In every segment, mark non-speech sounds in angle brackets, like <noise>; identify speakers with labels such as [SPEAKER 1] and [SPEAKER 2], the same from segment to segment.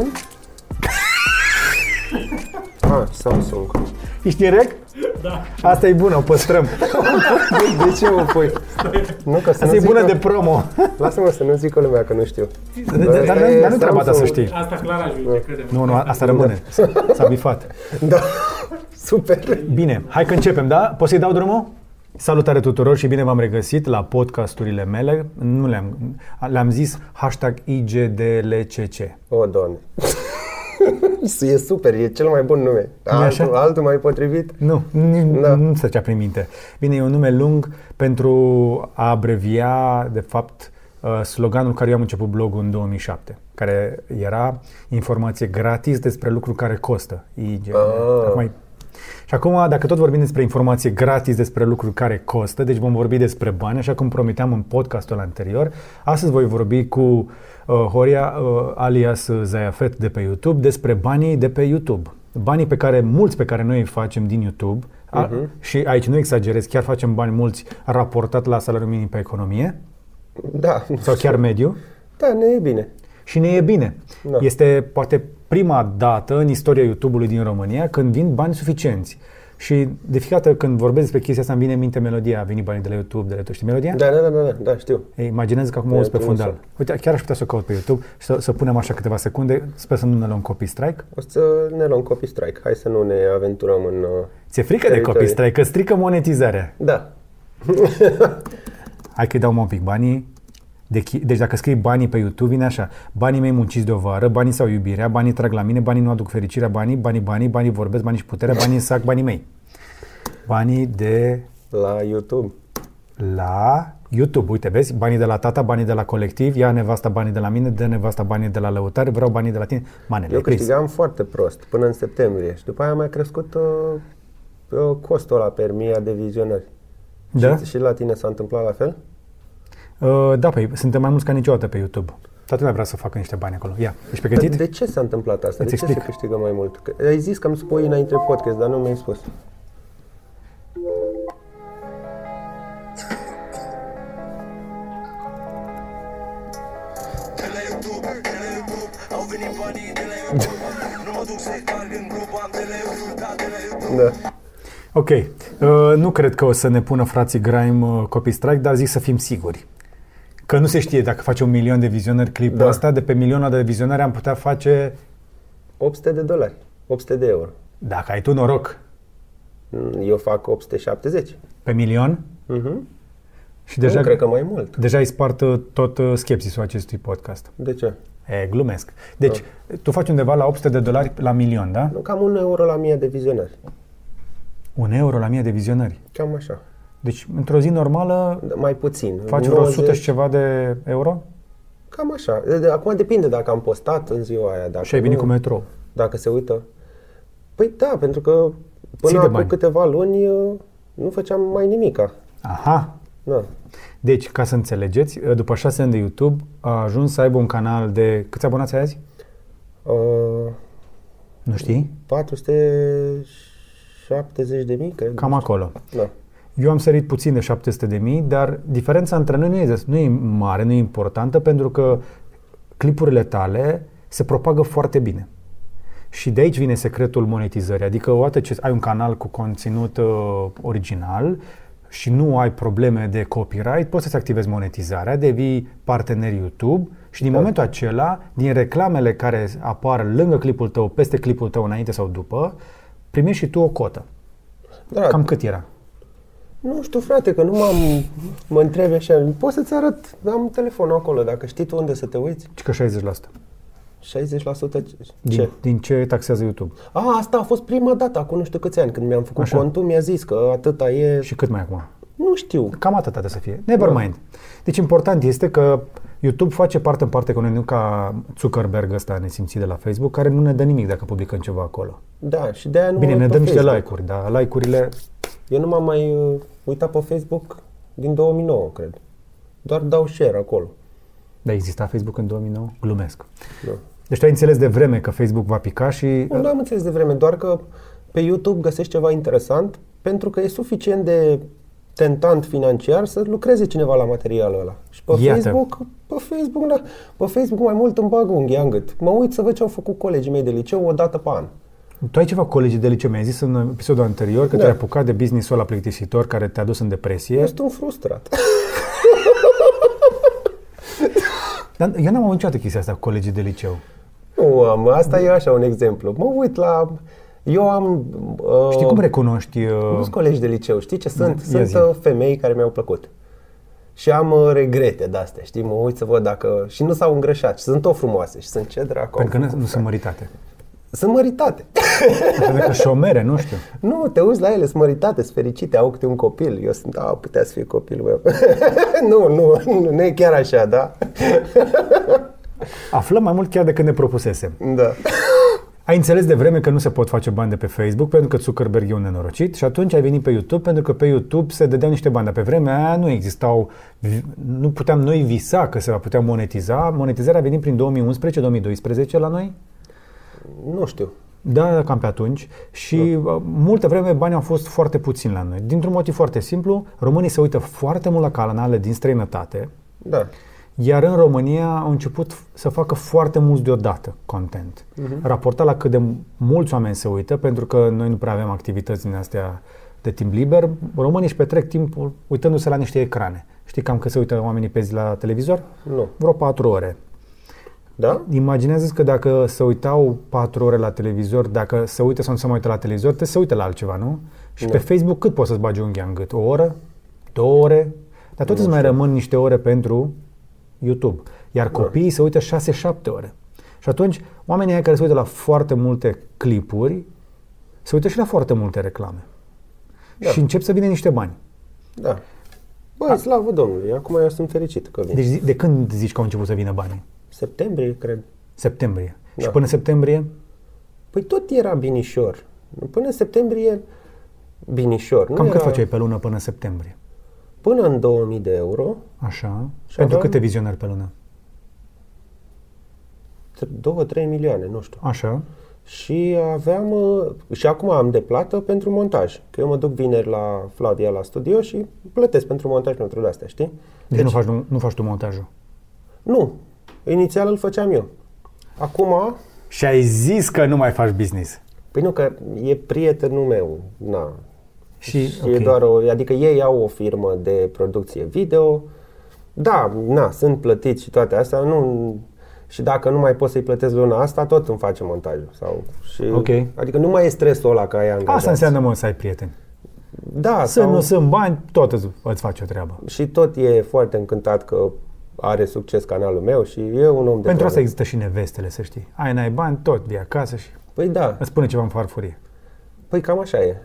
[SPEAKER 1] iPhone? <laughs> Ah, Samsung.
[SPEAKER 2] Ești direct?
[SPEAKER 3] Da.
[SPEAKER 2] Asta e bună, o păstrăm. <laughs>
[SPEAKER 1] De ce o pui? Nu, ca să
[SPEAKER 2] Asta
[SPEAKER 1] nu
[SPEAKER 2] e bună
[SPEAKER 1] zică-
[SPEAKER 2] de promo.
[SPEAKER 1] Lasă-mă să nu zică lumea că nu știu.
[SPEAKER 2] Dar, dar, dar,
[SPEAKER 1] e
[SPEAKER 2] dar nu treaba ta să
[SPEAKER 1] Samsung.
[SPEAKER 2] știi.
[SPEAKER 3] Asta clar ajunge, crede
[SPEAKER 2] Nu, nu, asta rămâne. S-a bifat.
[SPEAKER 1] Da, super.
[SPEAKER 2] Bine, hai că începem, da? Poți să-i dau drumul? Salutare tuturor și bine v-am regăsit la podcasturile mele. Nu le-am, le-am zis hashtag IGDLCC.
[SPEAKER 1] O, doamne. E super, e cel mai bun nume.
[SPEAKER 2] Nu-i așa?
[SPEAKER 1] Altul, altul mai potrivit?
[SPEAKER 2] Nu, nu,
[SPEAKER 1] Da.
[SPEAKER 2] nu stăcea prin minte. Bine, e un nume lung pentru a abrevia, de fapt, uh, sloganul care eu am început blogul în 2007, care era informație gratis despre lucruri care costă. IG.
[SPEAKER 1] Ah.
[SPEAKER 2] Acum e- și acum, dacă tot vorbim despre informație gratis despre lucruri care costă, deci vom vorbi despre bani, așa cum promiteam în podcastul anterior, astăzi voi vorbi cu uh, Horia, uh, alias Zayafet de pe YouTube, despre banii de pe YouTube. Banii pe care, mulți pe care noi îi facem din YouTube, a, și aici nu exagerez, chiar facem bani mulți raportat la salariul minim pe economie,
[SPEAKER 1] Da.
[SPEAKER 2] sau chiar mediu,
[SPEAKER 1] Da, ne e bine.
[SPEAKER 2] și ne e bine.
[SPEAKER 1] Da.
[SPEAKER 2] Este poate prima dată în istoria YouTube-ului din România când vin bani suficienți. Și de fiecare dată când vorbesc despre chestia asta îmi vine în minte melodia, a venit banii de la YouTube, de la tu știi melodia?
[SPEAKER 1] Da, da, da, da, da, da știu.
[SPEAKER 2] Ei, imaginează că acum o
[SPEAKER 1] E
[SPEAKER 2] auzi pe
[SPEAKER 1] frumos.
[SPEAKER 2] fundal. Uite, chiar aș putea să o caut pe YouTube și să, să punem așa câteva secunde. Sper să nu ne luăm copii strike.
[SPEAKER 1] O să ne luăm copii strike. Hai să nu ne aventurăm în... uh,
[SPEAKER 2] Ți-e frică de
[SPEAKER 1] Teritorii.
[SPEAKER 2] copii strike, că strică monetizarea.
[SPEAKER 1] Da. <laughs>
[SPEAKER 2] Hai că-i dau mă un pic banii. De, chi- deci dacă scrii banii pe YouTube, vine așa. Banii mei munciți de o vară, banii sau iubirea, banii trag la mine, banii nu aduc fericirea, banii, banii, banii, banii vorbesc, banii și puterea, banii în sac, banii mei. Banii de
[SPEAKER 1] La YouTube.
[SPEAKER 2] la YouTube, uite, vezi, banii de la tata, banii de la colectiv, ia nevasta banii de la mine, dă nevasta banii de la lăutare, vreau banii de la tine. Manele,
[SPEAKER 1] Eu
[SPEAKER 2] ai prins.
[SPEAKER 1] câștigam foarte prost până în septembrie și după aia a mai crescut uh, uh, costul ăla per mie de vizionări.
[SPEAKER 2] Da?
[SPEAKER 1] Și, și la tine s-a întâmplat la fel?
[SPEAKER 2] Uh, da, păi, suntem mai mulți ca niciodată pe YouTube. Toată lumea vrea să facă niște bani acolo. Ia, ești pregătit?
[SPEAKER 1] De ce s-a întâmplat asta?
[SPEAKER 2] Îți
[SPEAKER 1] de ce
[SPEAKER 2] explic.
[SPEAKER 1] se câștigă mai mult? Că ai zis că îmi spui înainte podcast, dar nu mi-ai spus.
[SPEAKER 4] De la YouTube, de la YouTube Au venit banii de la YouTube Nu mă duc să-i carg în grup Am de la YouTube, da, de la YouTube
[SPEAKER 1] Da.
[SPEAKER 2] Ok. Uh, nu cred că o să ne pună frații Grime uh, copy strike, dar zic să fim siguri. Că nu se știe dacă face un milion de vizionări clipul
[SPEAKER 1] Da.
[SPEAKER 2] ăsta, de pe milionul de vizionări am putea face,
[SPEAKER 1] 800 de dolari. 800 de euro.
[SPEAKER 2] dacă ai tu noroc,
[SPEAKER 1] Mm, Eu fac 870.
[SPEAKER 2] pe milion
[SPEAKER 1] Mhm.
[SPEAKER 2] și deja,
[SPEAKER 1] Nu, cred că mai mult.
[SPEAKER 2] deja ai spart uh, tot uh, skepsisul acestui podcast.
[SPEAKER 1] De ce?
[SPEAKER 2] E, glumesc. Deci, tu faci undeva la 800 de dolari la milion, da?
[SPEAKER 1] Nu, Cam un euro la mie de vizionări.
[SPEAKER 2] Un euro la mie de vizionări.
[SPEAKER 1] Cam așa.
[SPEAKER 2] Deci, într-o zi normală,
[SPEAKER 1] Da, Mai puțin.
[SPEAKER 2] faci vreo 100 și ceva de euro
[SPEAKER 1] Cam așa. De, de, acum depinde dacă am postat în ziua aia. Dacă
[SPEAKER 2] și ai venit
[SPEAKER 1] nu,
[SPEAKER 2] cu metrou.
[SPEAKER 1] Dacă se uită. Păi da, pentru că
[SPEAKER 2] Ții
[SPEAKER 1] până
[SPEAKER 2] de
[SPEAKER 1] acum
[SPEAKER 2] bani.
[SPEAKER 1] câteva luni eu nu făceam mai nimica.
[SPEAKER 2] Aha,
[SPEAKER 1] Da.
[SPEAKER 2] Deci, ca să înțelegeți, după șase ani de YouTube, a ajuns să aibă un canal de... Câți abonați ai azi?
[SPEAKER 1] Uh,
[SPEAKER 2] Nu știi?
[SPEAKER 1] 470 de mii, cred.
[SPEAKER 2] Cam acolo.
[SPEAKER 1] Da.
[SPEAKER 2] Eu am sărit puțin de 700 de mii, dar diferența între noi nu e, des- nu e mare, nu e importantă, pentru că clipurile tale se propagă foarte bine. Și de aici vine secretul monetizării. Adică, odată ce ai un canal cu conținut uh, original și nu ai probleme de copyright, poți să-ți activezi monetizarea, devii partener YouTube și din
[SPEAKER 1] Da.
[SPEAKER 2] momentul acela, din reclamele care apar lângă clipul tău, peste clipul tău, înainte sau după, primești și tu o cotă.
[SPEAKER 1] Da,
[SPEAKER 2] Cam cât era?
[SPEAKER 1] Nu știu, frate, că nu m-am... Mă întrebi așa. Pot să-ți arăt, am telefonul acolo, dacă știi tu unde să te uiți.
[SPEAKER 2] Ci că 60%.
[SPEAKER 1] 60%
[SPEAKER 2] Din,
[SPEAKER 1] ce?
[SPEAKER 2] din ce taxează YouTube.
[SPEAKER 1] A, asta a fost prima dată, acum nu știu câți ani, când mi-am făcut
[SPEAKER 2] Așa.
[SPEAKER 1] contul, mi-a zis că atâta e...
[SPEAKER 2] Și cât mai acum?
[SPEAKER 1] Nu știu.
[SPEAKER 2] Cam atât trebuie să fie. Never
[SPEAKER 1] Da.
[SPEAKER 2] mind. Deci important este că YouTube face parte în parte cu noi, nu ca Zuckerberg ăsta nesimțit de la Facebook, care nu ne dă nimic dacă publicăm ceva acolo.
[SPEAKER 1] Da, și de-aia nu
[SPEAKER 2] Bine,
[SPEAKER 1] mă
[SPEAKER 2] ne
[SPEAKER 1] uit
[SPEAKER 2] dăm
[SPEAKER 1] pe
[SPEAKER 2] niște
[SPEAKER 1] Facebook.
[SPEAKER 2] like-uri, dar like-urile...
[SPEAKER 1] Eu nu m-am mai uh, uitat pe Facebook din 2009, cred. Doar dau share acolo.
[SPEAKER 2] Da, exista Facebook în 2009? Glumesc.
[SPEAKER 1] Da.
[SPEAKER 2] Deci tu ai înțeles de vreme că Facebook va pica și...
[SPEAKER 1] Nu, nu am înțeles de vreme, doar că pe YouTube găsești ceva interesant pentru că e suficient de tentant financiar să lucreze cineva la materialul ăla. Și pe
[SPEAKER 2] Iată.
[SPEAKER 1] Facebook, pe Facebook, da, pe Facebook mai mult îmi bag unghia în gât. Mă uit să văd ce au făcut colegii mei de liceu o dată pe an.
[SPEAKER 2] Tu ai ceva colegii de liceu, mi-ai zis în episodul anterior că
[SPEAKER 1] Da.
[SPEAKER 2] te-ai apucat de business-ul ăla plictisitor care te-a dus în depresie.
[SPEAKER 1] Eu sunt un frustrat. <laughs>
[SPEAKER 2] Dar eu n-am auzit niciodată chestia asta cu colegii de liceu.
[SPEAKER 1] Nu am, asta e așa un exemplu. Mă uit la... Eu am... Uh,
[SPEAKER 2] Știi cum recunoști?
[SPEAKER 1] Nu
[SPEAKER 2] Uh,
[SPEAKER 1] sunt colegi de liceu, știi ce sunt?
[SPEAKER 2] Ia
[SPEAKER 1] Sunt
[SPEAKER 2] zi.
[SPEAKER 1] uh, femei care mi-au plăcut. Și am uh, regrete de astea, știi? Mă uit să văd dacă... Și nu s-au îngrășat și sunt tot frumoase și sunt ce dracu. au
[SPEAKER 2] pentru că nu,
[SPEAKER 1] făcut.
[SPEAKER 2] nu sunt măritate.
[SPEAKER 1] Sunt măritate.
[SPEAKER 2] Pentru că șomere, nu știu.
[SPEAKER 1] nu, te uiți la ele, sunt măritate, sunt fericite, au câte un copil. Eu sunt, da, putea să fie copilul meu. <laughs> nu, nu, nu, nu e chiar așa, da?
[SPEAKER 2] Aflăm mai mult chiar de când ne propusesem.
[SPEAKER 1] da.
[SPEAKER 2] Ai înțeles de vreme că nu se pot face bani de pe Facebook pentru că Zuckerberg e un nenorocit și atunci ai venit pe YouTube pentru că pe YouTube se dădeau niște bani. Dar pe vremea aia nu existau, nu puteam noi visa că se va putea monetiza. Monetizarea a venit prin 2011-2012 la noi.
[SPEAKER 1] Nu știu.
[SPEAKER 2] Da, cam pe atunci. Și uh, multă vreme banii au fost foarte puțini la noi. Dintr-un motiv foarte simplu, românii se uită foarte mult la canale din străinătate,
[SPEAKER 1] Da.
[SPEAKER 2] iar în România au început f- să facă foarte mulți deodată content. Raportat la cât de mulți oameni se uită, pentru că noi nu prea avem activități din astea de timp liber, românii își petrec timpul uitându-se la niște ecrane. Știi cam că se uită oamenii pe zi la televizor?
[SPEAKER 1] Nu.
[SPEAKER 2] Vreo patru ore.
[SPEAKER 1] Da?
[SPEAKER 2] Imaginează că dacă se uitau 4 ore la televizor, dacă se uită sau nu se mai uită la televizor, trebuie să se uite la altceva, nu? Și
[SPEAKER 1] Da.
[SPEAKER 2] pe Facebook cât poți să-ți bagi unghia în gât? O oră? Două ore? Dar tot îți mai rămân niște ore pentru YouTube. Iar copiii se uită 6-7 ore. Și atunci, oamenii aia care se uită la foarte multe clipuri, se uită și la foarte multe reclame.
[SPEAKER 1] Da.
[SPEAKER 2] Și încep să vină niște bani.
[SPEAKER 1] Da. Băi, slavă Domnului, acum eu sunt fericit că vin.
[SPEAKER 2] Deci zi- de când zici că au început să vină banii?
[SPEAKER 1] Septembrie, cred.
[SPEAKER 2] Septembrie.
[SPEAKER 1] Da.
[SPEAKER 2] Și până septembrie?
[SPEAKER 1] Păi tot era binișor. Până în septembrie, binișor. Nu
[SPEAKER 2] Cam
[SPEAKER 1] era...
[SPEAKER 2] cât făceai pe lună până septembrie?
[SPEAKER 1] Până în 2000 de euro,
[SPEAKER 2] Așa.
[SPEAKER 1] Și
[SPEAKER 2] Pentru
[SPEAKER 1] aveam-
[SPEAKER 2] câte vizionări pe lună?
[SPEAKER 1] 2-3 milioane, nu știu.
[SPEAKER 2] Așa.
[SPEAKER 1] Și aveam, uh, și acum am de plată pentru montaj. Că eu mă duc vineri la Flavia la studio și plătesc pentru montaj pentru de-astea, știi?
[SPEAKER 2] Deci, nu, faci, nu, nu faci tu montajul.
[SPEAKER 1] Nu. Inițial îl făceam eu. Acum,
[SPEAKER 2] Și ai zis că nu mai faci business.
[SPEAKER 1] păi nu, că e prietenul meu. Na.
[SPEAKER 2] Și,
[SPEAKER 1] Și e doar o, adică ei au o firmă de producție video. Da, na, sunt plătiți și toate astea. Nu, și dacă nu mai pot să-i plătesc luna asta, tot îmi face montajul. Sau, și,
[SPEAKER 2] Ok.
[SPEAKER 1] Adică nu mai e stresul ăla că ai angajați.
[SPEAKER 2] Asta înseamnă, mă, să ai prieteni.
[SPEAKER 1] Da,
[SPEAKER 2] Să
[SPEAKER 1] sau,
[SPEAKER 2] nu sunt bani, tot îți, îți faci o treabă.
[SPEAKER 1] și tot e foarte încântat că are succes canalul meu și e un om de
[SPEAKER 2] Pentru asta
[SPEAKER 1] treabă.
[SPEAKER 2] există și nevestele, să știi. Ai, n-ai bani, tot vii acasă și
[SPEAKER 1] Păi da,
[SPEAKER 2] îți spune ceva în farfurie.
[SPEAKER 1] Păi cam așa e.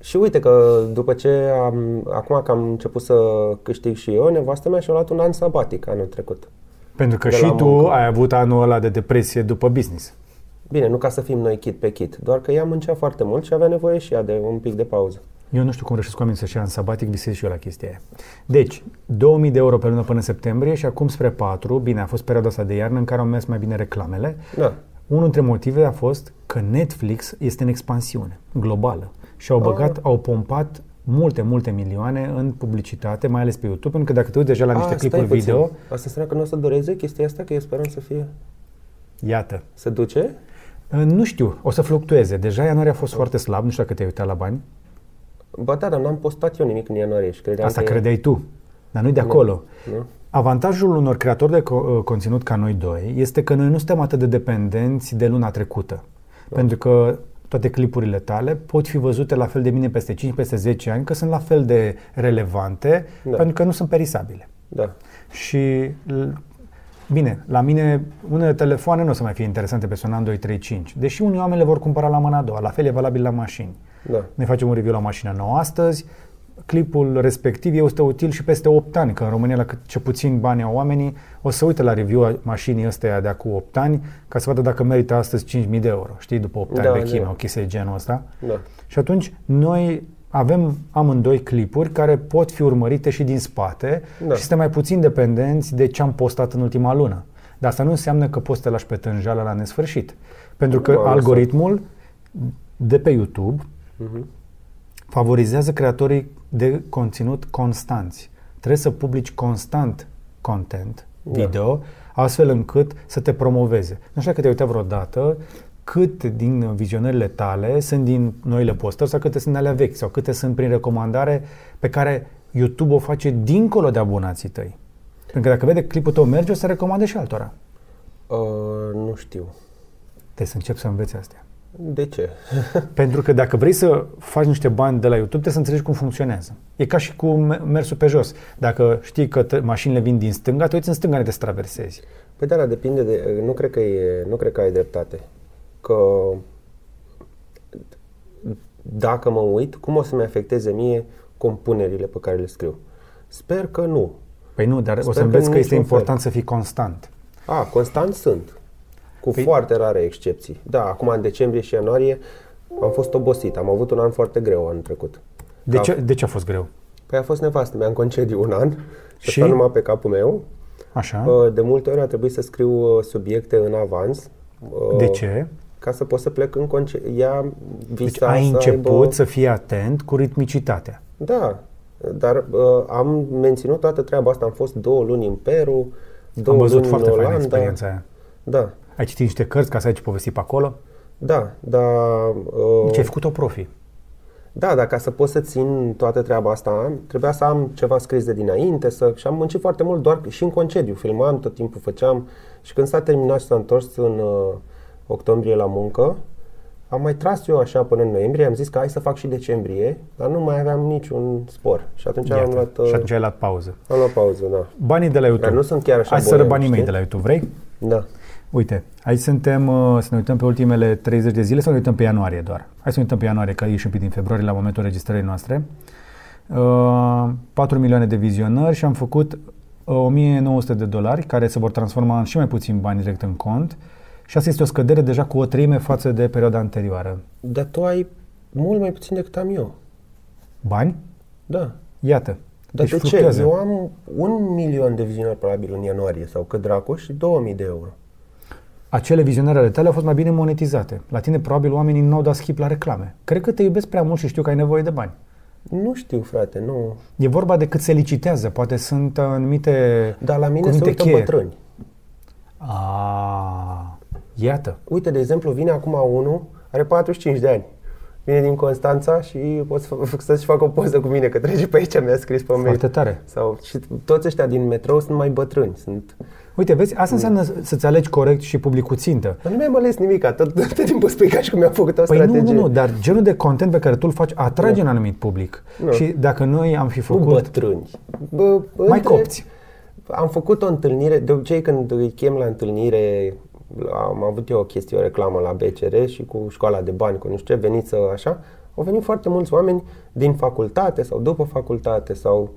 [SPEAKER 1] Și uite că după ce am, acum că am început să câștig și eu, nevastă mea și-a luat un an sabatic anul trecut.
[SPEAKER 2] Pentru că
[SPEAKER 1] De
[SPEAKER 2] și
[SPEAKER 1] la
[SPEAKER 2] tu
[SPEAKER 1] muncă.
[SPEAKER 2] ai avut anul ăla de depresie după business.
[SPEAKER 1] Bine, nu ca să fim noi kit pe kit, doar că ea muncea foarte mult și avea nevoie și ea de un pic de pauză.
[SPEAKER 2] Eu nu știu cum reușesc oamenii să-și ia în sabatic, visez și eu la chestia aia. Deci, 2000 de euro pe lună până în septembrie și acum spre 4, bine, a fost perioada asta de iarnă în care au mers mai bine reclamele.
[SPEAKER 1] Da.
[SPEAKER 2] Unul dintre motive a fost că Netflix este în expansiune globală și au băgat, au pompat multe, multe milioane în publicitate, mai ales pe YouTube, pentru că dacă te uiți deja la niște
[SPEAKER 1] A, stai
[SPEAKER 2] clipuri
[SPEAKER 1] puțin.
[SPEAKER 2] video,
[SPEAKER 1] Asta înseamnă că nu o să doreze chestia asta, că eu speram să fie...
[SPEAKER 2] iată.
[SPEAKER 1] Se duce?
[SPEAKER 2] Nu știu, o să fluctueze. Deja ianuarie a fost foarte slab, nu știu dacă te-ai uitat la bani.
[SPEAKER 1] Ba da, dar n-am postat eu nimic în ianuarie și credeam
[SPEAKER 2] Asta
[SPEAKER 1] că e-
[SPEAKER 2] credeai tu, dar nu-i de acolo.
[SPEAKER 1] Nu?
[SPEAKER 2] Avantajul unor creatori de co- conținut ca noi doi este că noi nu suntem atât de dependenți de luna trecută. Pentru că toate clipurile tale pot fi văzute la fel de bine peste 5, peste 10 ani, că sunt la fel de relevante,
[SPEAKER 1] Da.
[SPEAKER 2] pentru că nu sunt perisabile.
[SPEAKER 1] Da.
[SPEAKER 2] Și, l- bine, la mine unele telefoane nu o să mai fie interesante pe un an, 2, 3, 5, deși unii oameni le vor cumpăra la mâna a doua, la fel e valabil la mașini.
[SPEAKER 1] Da.
[SPEAKER 2] Noi facem un review la mașina nouă astăzi, clipul respectiv este util și peste 8 ani, că în România la cât ce puțin bani au oamenii, o să uite la review a mașinii ăsteia de acum 8 ani, ca să vadă dacă merită astăzi 5.000 de euro, știi, după 8
[SPEAKER 1] Da,
[SPEAKER 2] ani vechime,
[SPEAKER 1] da.
[SPEAKER 2] o chestie de genul ăsta.
[SPEAKER 1] Da.
[SPEAKER 2] Și atunci noi avem amândoi clipuri care pot fi urmărite și din spate
[SPEAKER 1] Da.
[SPEAKER 2] și suntem mai puțin dependenți de ce am postat în ultima lună. Dar asta nu înseamnă că poți să te lași pe tânjală la nesfârșit. Pentru că
[SPEAKER 1] Nu, am
[SPEAKER 2] algoritmul de pe YouTube
[SPEAKER 1] Mhm.
[SPEAKER 2] favorizează creatorii de conținut constanți. Trebuie să publici constant content
[SPEAKER 1] Da.
[SPEAKER 2] video, astfel încât să te promoveze. Nu știu dacă te-ai uitat vreodată cât din vizionările tale sunt din noile postări sau câte sunt alea vechi sau câte sunt prin recomandare pe care YouTube o face dincolo de abonații tăi. Pentru că dacă vede clipul tău merge, o să recomande și altora.
[SPEAKER 1] Uh, nu știu.
[SPEAKER 2] Trebuie să încep să înveți astea.
[SPEAKER 1] De ce? <laughs>
[SPEAKER 2] Pentru că dacă vrei să faci niște bani de la YouTube, trebuie să înțelegi cum funcționează. E ca și cu me- mersul pe jos. Dacă știi că t- mașinile vin din stânga, te uiți în stânga, nu te să traversezi.
[SPEAKER 1] Păi da, dar depinde de... Nu cred că, e, nu cred că ai dreptate. Că dacă mă uit, cum o să-mi afecteze mie compunerile pe care le scriu? Sper că nu.
[SPEAKER 2] Păi nu, dar o
[SPEAKER 1] Sper
[SPEAKER 2] să
[SPEAKER 1] că
[SPEAKER 2] înveți că
[SPEAKER 1] în
[SPEAKER 2] este
[SPEAKER 1] niciun fel.
[SPEAKER 2] important să fii constant.
[SPEAKER 1] A, constant sunt. Cu
[SPEAKER 2] Păi-
[SPEAKER 1] foarte rare excepții. Da, acum în decembrie și ianuarie am fost obosit. Am avut un an foarte greu anul trecut.
[SPEAKER 2] De,
[SPEAKER 1] Da.
[SPEAKER 2] ce, de ce a fost greu?
[SPEAKER 1] Păi a fost nevastă mea în concediu un an și
[SPEAKER 2] Și?
[SPEAKER 1] a stat numai pe capul meu.
[SPEAKER 2] Așa?
[SPEAKER 1] Uh, De multe ori a trebuit să scriu uh, subiecte în avans. uh,
[SPEAKER 2] De ce?
[SPEAKER 1] Ca să pot să plec în concediu. Ea
[SPEAKER 2] Deci
[SPEAKER 1] visa
[SPEAKER 2] ai
[SPEAKER 1] să
[SPEAKER 2] început
[SPEAKER 1] aibă...
[SPEAKER 2] să fii atent cu ritmicitatea.
[SPEAKER 1] Da, dar uh, am menținut toată treaba asta. Am fost două luni în Peru, două
[SPEAKER 2] Am văzut
[SPEAKER 1] luni
[SPEAKER 2] foarte
[SPEAKER 1] în
[SPEAKER 2] faină
[SPEAKER 1] Olanda.
[SPEAKER 2] experiența aia.
[SPEAKER 1] Da,
[SPEAKER 2] Ai citit niște cărți ca să ai ce povesti pe acolo?
[SPEAKER 1] da, dar... Uh,
[SPEAKER 2] Deci ai făcut-o profi.
[SPEAKER 1] Da, dar ca să pot să țin toată treaba asta, trebuia să am ceva scris de dinainte să, și am muncit foarte mult doar și în concediu. Filmam, tot timpul făceam și când s-a terminat și s-a întors în uh, octombrie la muncă, am mai tras eu așa până în noiembrie, am zis că hai să fac și decembrie, dar nu mai aveam niciun spor. Și atunci am
[SPEAKER 2] Iată.
[SPEAKER 1] luat, uh,
[SPEAKER 2] Și atunci ai luat pauză.
[SPEAKER 1] am luat pauză, da.
[SPEAKER 2] Banii de la YouTube.
[SPEAKER 1] Dar nu sunt chiar așa
[SPEAKER 2] Hai să sără
[SPEAKER 1] boemi,
[SPEAKER 2] banii mei
[SPEAKER 1] știi?
[SPEAKER 2] de la YouTube, vrei?
[SPEAKER 1] Da.
[SPEAKER 2] Uite, aici suntem, uh, să ne uităm pe ultimele 30 de zile sau ne uităm pe ianuarie doar? Hai să ne uităm pe ianuarie, că ieși un pic din februarie la momentul înregistrării noastre. Uh, 4 milioane de vizionări și am făcut uh, 1900 de dolari, care se vor transforma în și mai puțin bani direct în cont. Și asta este o scădere deja cu o treime față de perioada anterioară.
[SPEAKER 1] Dar tu ai mult mai puțin decât am eu.
[SPEAKER 2] Bani?
[SPEAKER 1] Da.
[SPEAKER 2] Iată.
[SPEAKER 1] Dar
[SPEAKER 2] deci
[SPEAKER 1] de ce?
[SPEAKER 2] fluctuează.
[SPEAKER 1] Eu am un milion de vizionări probabil în ianuarie sau cât dracu și 2000 de euro.
[SPEAKER 2] Acele vizionări ale tale au fost mai bine monetizate. La tine probabil oamenii nu au dat skip la reclame. Cred că te iubesc prea mult și știu că ai nevoie de bani.
[SPEAKER 1] Nu știu, frate, nu.
[SPEAKER 2] E vorba de cât se licitează, poate sunt anumite
[SPEAKER 1] Dar la mine se
[SPEAKER 2] cuvinte
[SPEAKER 1] uită
[SPEAKER 2] cheie.
[SPEAKER 1] bătrâni.
[SPEAKER 2] A, iată.
[SPEAKER 1] Uite, de exemplu, vine acum unul, are 45 de ani. Vine din Constanța și poți să- <laughs> să-și facă o poză cu mine, că trece pe aici, mi-a scris pe mail.
[SPEAKER 2] Foarte tare.
[SPEAKER 1] Sau, și toți ăștia din metrou sunt mai bătrâni. Sunt...
[SPEAKER 2] Uite, vezi, asta înseamnă să-ți alegi corect și publicul țintă.
[SPEAKER 1] Dar nu mi-am ales nimic, tot, tot timpul spui ca și cum mi-am făcut o
[SPEAKER 2] Păi nu,
[SPEAKER 1] strategie.
[SPEAKER 2] nu, nu, dar genul de content pe care tu îl faci atrage un anumit public.
[SPEAKER 1] Nu.
[SPEAKER 2] Și dacă noi am fi
[SPEAKER 1] Nu
[SPEAKER 2] făcut
[SPEAKER 1] bătrâni. Bă,
[SPEAKER 2] mai copți,
[SPEAKER 1] Am făcut o întâlnire, de obicei când îi chem la întâlnire, am avut eu o chestie, o reclamă la BCR și cu școala de bani, cu nu știu ce, veniți să așa, au venit foarte mulți oameni din facultate sau după facultate sau...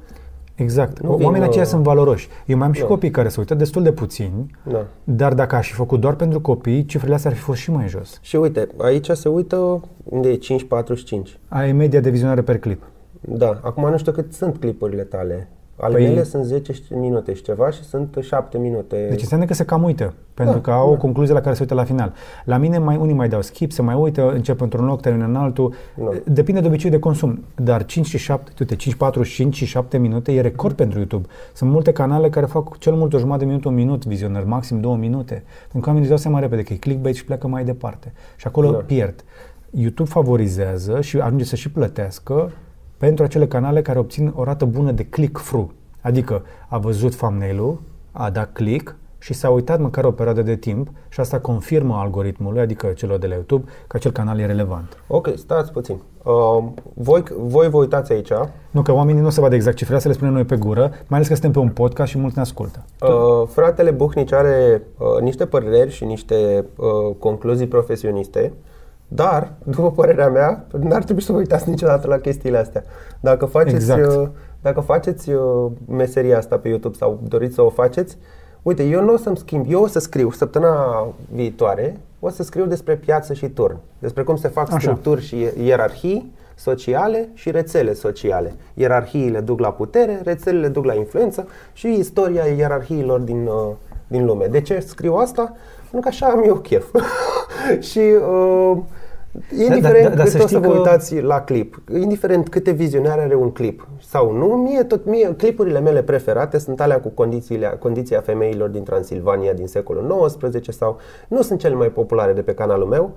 [SPEAKER 2] exact.
[SPEAKER 1] Nu vin,
[SPEAKER 2] Oamenii aceia
[SPEAKER 1] uh,
[SPEAKER 2] sunt valoroși. Eu mai am și
[SPEAKER 1] da.
[SPEAKER 2] copii care se uită destul de puțini,
[SPEAKER 1] Da.
[SPEAKER 2] dar dacă aș fi făcut doar pentru copii, cifrele astea ar fi fost și mai jos.
[SPEAKER 1] Și uite, aici se uită unde e 5.45.
[SPEAKER 2] Ai media de vizionare per clip.
[SPEAKER 1] Da, acum nu știu cât sunt clipurile tale. Ale
[SPEAKER 2] Păi-
[SPEAKER 1] mele sunt 10 minute și ceva și sunt 7 minute.
[SPEAKER 2] Deci înseamnă că se cam uită, pentru
[SPEAKER 1] Da,
[SPEAKER 2] că au o
[SPEAKER 1] da.
[SPEAKER 2] concluzie la care se uită la final. La mine mai unii mai dau skip, se mai uită, încep într-un loc, termină în altul.
[SPEAKER 1] Da.
[SPEAKER 2] Depinde de obiceiul de consum. Dar 5 și 7, uite, 5, 4, 5 și 7 minute e record pentru YouTube. Sunt multe canale care fac cel mult o jumătate de minut, un minut vizionări, maxim două minute. Pentru că oamenii își dau seama repede că e clickbait și pleacă mai departe. Și acolo
[SPEAKER 1] Da.
[SPEAKER 2] pierd. YouTube favorizează și ajunge să și plătească pentru acele canale care obțin o rată bună de click-through. Adică a văzut thumbnail-ul, a dat click și s-a uitat măcar o perioadă de timp și asta confirmă algoritmului, adică celor de la YouTube, că acel canal e relevant.
[SPEAKER 1] Ok, stați puțin. Uh, voi, voi vă uitați aici.
[SPEAKER 2] Nu că oamenii nu se vadă exact cifrele, să le spunem noi pe gură, mai ales că suntem pe un podcast și mulți ne ascultă.
[SPEAKER 1] Uh, fratele Buhnici are uh, niște păreri și niște uh, concluzii profesioniste, dar, după părerea mea, n-ar trebui să vă uitați niciodată la chestiile astea. Dacă faceți,
[SPEAKER 2] Exact.
[SPEAKER 1] uh, dacă faceți uh, meseria asta pe YouTube sau doriți să o faceți, uite, eu nu o să-mi schimb, eu o să scriu săptămâna viitoare, o să scriu despre piață și turn, despre cum se fac
[SPEAKER 2] Așa.
[SPEAKER 1] structuri și ierarhii sociale și rețele sociale. Ierarhiile duc la putere, rețelele duc la influență și istoria ierarhiilor din, uh, din lume. De ce scriu asta? Pentru că așa am eu chef. <laughs> și uh, Indiferent
[SPEAKER 2] Da, da, da,
[SPEAKER 1] cât
[SPEAKER 2] să
[SPEAKER 1] o să
[SPEAKER 2] știi
[SPEAKER 1] vă
[SPEAKER 2] că-
[SPEAKER 1] uitați la clip, indiferent câte vizionare are un clip sau nu, mie, tot, mie clipurile mele preferate sunt alea cu condițiile, condiția femeilor din Transilvania din secolul XIX sau nu sunt cele mai populare de pe canalul meu.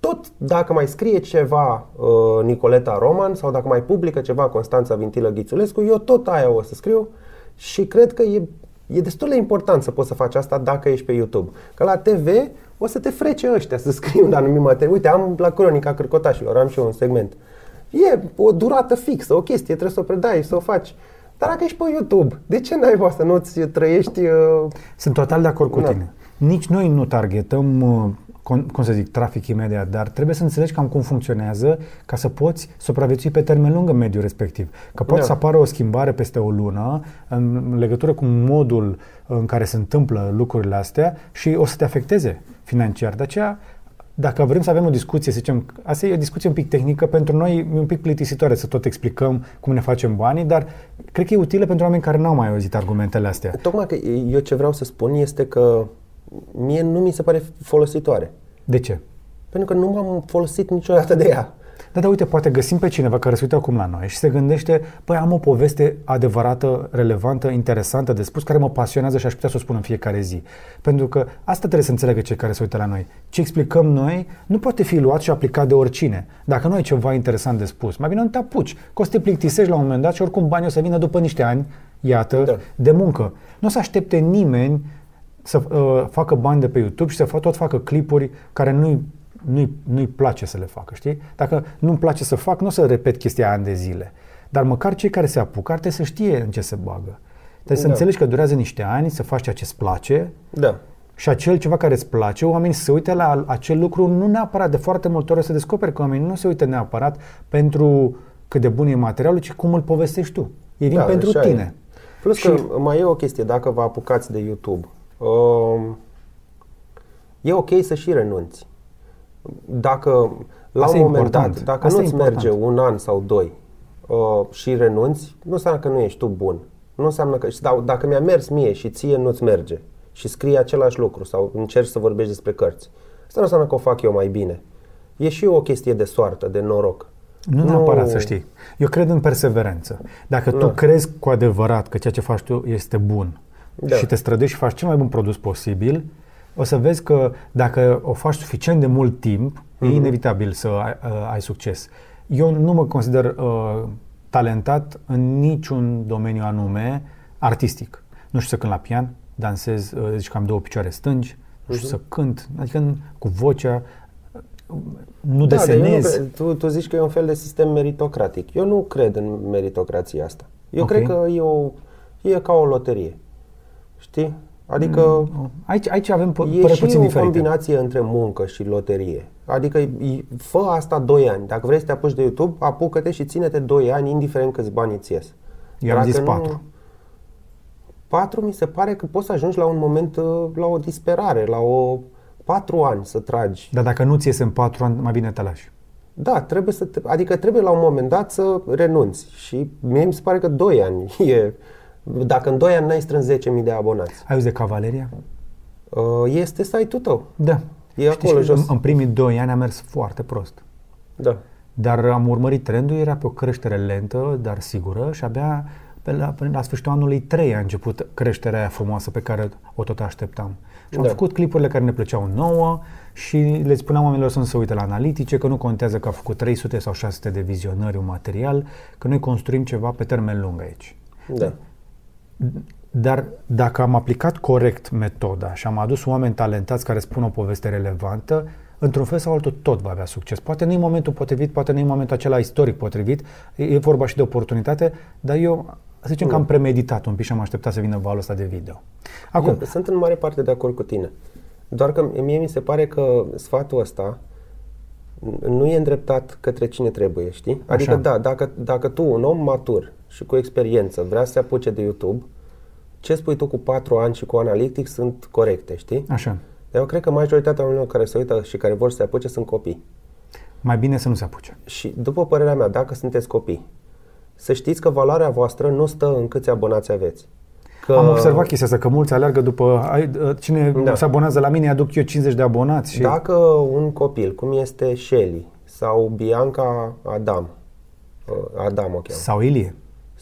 [SPEAKER 1] Tot dacă mai scrie ceva uh, Nicoleta Roman sau dacă mai publică ceva Constanța Vintilă Ghițulescu, eu tot aia o să scriu și cred că e, e destul de important să poți să faci asta dacă ești pe YouTube. Că la TV o să te frece ăștia să <laughs> scrii un anumit material. Uite, am la Cronica Cârcotașilor, am și eu un segment. E o durată fixă, o chestie, trebuie să o predai, să o faci. Dar dacă ești pe YouTube, de ce n-ai să nu-ți trăiești... Uh,
[SPEAKER 2] Sunt total de acord cu
[SPEAKER 1] Da.
[SPEAKER 2] tine. Nici noi nu targetăm, uh, cum, cum să zic, trafic imediat, dar trebuie să înțelegi cam cum funcționează ca să poți supraviețui pe termen lung în mediul respectiv. Că poate
[SPEAKER 1] Da.
[SPEAKER 2] să apară o schimbare peste o lună în legătură cu modul în care se întâmplă lucrurile astea și o să te afecteze financiar. De aceea, dacă vrem să avem o discuție, să zicem, asta e o discuție un pic tehnică, pentru noi e un pic plictisitoare să tot explicăm cum ne facem banii, dar cred că e utilă pentru oameni care n-au mai auzit argumentele astea.
[SPEAKER 1] tocmai că eu ce vreau să spun este că mie nu mi se pare folositoare.
[SPEAKER 2] De ce?
[SPEAKER 1] Pentru că nu m-am folosit niciodată de ea.
[SPEAKER 2] Da, dar uite, poate găsim pe cineva care se uită acum la noi și se gândește, păi am o poveste adevărată, relevantă, interesantă de spus, care mă pasionează și aș putea să o spun în fiecare zi. Pentru că asta trebuie să înțeleagă cei care se uită la noi. Ce explicăm noi nu poate fi luat și aplicat de oricine. Dacă nu ai ceva interesant de spus, mai bine nu te apuci, că o să te plictisești la un moment dat și oricum banii o să vină după niște ani, iată,
[SPEAKER 1] Da.
[SPEAKER 2] de muncă. Nu o să aștepte nimeni să uh, facă bani de pe YouTube și să fa- tot facă clipuri care nu-i, nu-i, nu-i place să le facă, știi? Dacă nu-mi place să fac, nu o să repet chestia ani de zile. Dar măcar cei care se apucă ar trebui să știe în ce se bagă. Trebuie să
[SPEAKER 1] Da.
[SPEAKER 2] înțelegi că durează niște ani să faci ceea ce îți place
[SPEAKER 1] Da.
[SPEAKER 2] și acel ceva care îți place, oamenii să se uite la acel lucru nu neapărat de foarte multe ori să descoperi că oamenii nu se uită neapărat pentru cât de bun e materialul, ci cum îl povestești tu. E din
[SPEAKER 1] Da,
[SPEAKER 2] pentru
[SPEAKER 1] așa e.
[SPEAKER 2] tine.
[SPEAKER 1] Plus
[SPEAKER 2] Și-
[SPEAKER 1] că mai e o chestie, dacă vă apucați de YouTube, um, e ok să și renunți. Dacă la
[SPEAKER 2] Asta
[SPEAKER 1] un
[SPEAKER 2] e
[SPEAKER 1] moment
[SPEAKER 2] important.
[SPEAKER 1] dat, dacă
[SPEAKER 2] Asta e
[SPEAKER 1] nu-ți
[SPEAKER 2] important.
[SPEAKER 1] merge un an sau doi uh, și renunți, nu înseamnă că nu ești tu bun. Nu înseamnă că, și da- dacă mi-a mers mie și ție nu-ți merge și scrii același lucru sau încerci să vorbești despre cărți, asta nu înseamnă că o fac eu mai bine. E și o chestie de soartă, de noroc.
[SPEAKER 2] Nu neapărat să știi. Eu cred în perseverență. Dacă tu
[SPEAKER 1] Da.
[SPEAKER 2] crezi cu adevărat că ceea ce faci tu este bun
[SPEAKER 1] Da.
[SPEAKER 2] și te străduiești și faci cel mai bun produs posibil, o să vezi că dacă o faci suficient de mult timp, e
[SPEAKER 1] Mhm.
[SPEAKER 2] inevitabil să ai, uh, ai succes. Eu nu mă consider uh, talentat în niciun domeniu anume artistic. Nu știu să cânt la pian, dansez, uh, zici că am două picioare stângi, nu știu să cânt, adică în- cu vocea, uh, nu
[SPEAKER 1] Da, dar eu nu
[SPEAKER 2] desenez.
[SPEAKER 1] cred- tu, tu zici că e un fel de sistem meritocratic. Eu nu cred în meritocrația asta. Eu
[SPEAKER 2] Ok.
[SPEAKER 1] cred că e, o, e ca o loterie. Știi? Adică
[SPEAKER 2] Aici, aici avem p-
[SPEAKER 1] e
[SPEAKER 2] Mm, păreri
[SPEAKER 1] și
[SPEAKER 2] puțin
[SPEAKER 1] o
[SPEAKER 2] diferite.
[SPEAKER 1] combinație între muncă și loterie. Adică e- fă asta 2 ani. Dacă vrei să te apuci de YouTube, apucă-te și ține-te 2 ani, indiferent câți bani îți ies.
[SPEAKER 2] Eu am
[SPEAKER 1] Dacă
[SPEAKER 2] zis
[SPEAKER 1] nu-
[SPEAKER 2] patru.
[SPEAKER 1] Patru mi se pare că poți să ajungi la un moment, uh, la o disperare, la o patru ani să tragi.
[SPEAKER 2] Dar dacă nu ți iese în patru ani, mai bine te lași.
[SPEAKER 1] Da, trebuie să te, adică trebuie la un moment dat să renunți și mie mi se pare că 2 ani <laughs> e dacă în 2 ani n-ai strâns 10.000 de abonați.
[SPEAKER 2] Ai auzit de Cavaleria?
[SPEAKER 1] Uh, Este site-ul tău.
[SPEAKER 2] Da.
[SPEAKER 1] E acolo
[SPEAKER 2] că
[SPEAKER 1] jos.
[SPEAKER 2] În, în primii doi ani a mers foarte prost.
[SPEAKER 1] Da.
[SPEAKER 2] Dar am urmărit trendul, era pe o creștere lentă, dar sigură și abia pe la, până la sfârșitul anului 3 a început creșterea aia frumoasă pe care o tot așteptam. Și am
[SPEAKER 1] Da.
[SPEAKER 2] făcut clipurile care ne plăceau nouă și le spuneam oamenilor să nu se uite la analitice, că nu contează că a făcut 300 sau 600 de vizionări un material, că noi construim ceva pe termen lung aici.
[SPEAKER 1] Da.
[SPEAKER 2] Dar dacă am aplicat corect metoda și am adus oameni talentați care spun o poveste relevantă, într-un fel sau altul tot va avea succes. Poate nu e momentul potrivit, poate nu e momentul acela istoric potrivit, e, e vorba și de oportunitate, dar eu, să zicem că am premeditat un pic și am așteptat să vină valul ăsta de video. Acum,
[SPEAKER 1] Eu sunt în mare parte de acord cu tine. Doar că mie mi se pare că sfatul ăsta nu e îndreptat către cine trebuie, știi? Adică
[SPEAKER 2] Așa.
[SPEAKER 1] da, dacă, dacă tu, un om matur și cu experiență, vrea să se apuce de YouTube, ce spui tu cu 4 ani și cu analitic sunt corecte, știi?
[SPEAKER 2] așa,
[SPEAKER 1] Dar eu cred că majoritatea oamenilor care se uită și care vor să se apuce sunt copii.
[SPEAKER 2] mai bine să nu se apuce.
[SPEAKER 1] Și după părerea mea, dacă sunteți copii, să știți că valoarea voastră nu stă în câți abonați aveți. Că
[SPEAKER 2] Am observat chestia asta, că mulți aleargă după ai, cine
[SPEAKER 1] Da.
[SPEAKER 2] se abonează la mine, aduc eu 50 de abonați și
[SPEAKER 1] Dacă un copil, cum este Shelly sau Bianca Adam. Uh, Adam o cheamă.
[SPEAKER 2] Sau Ilie.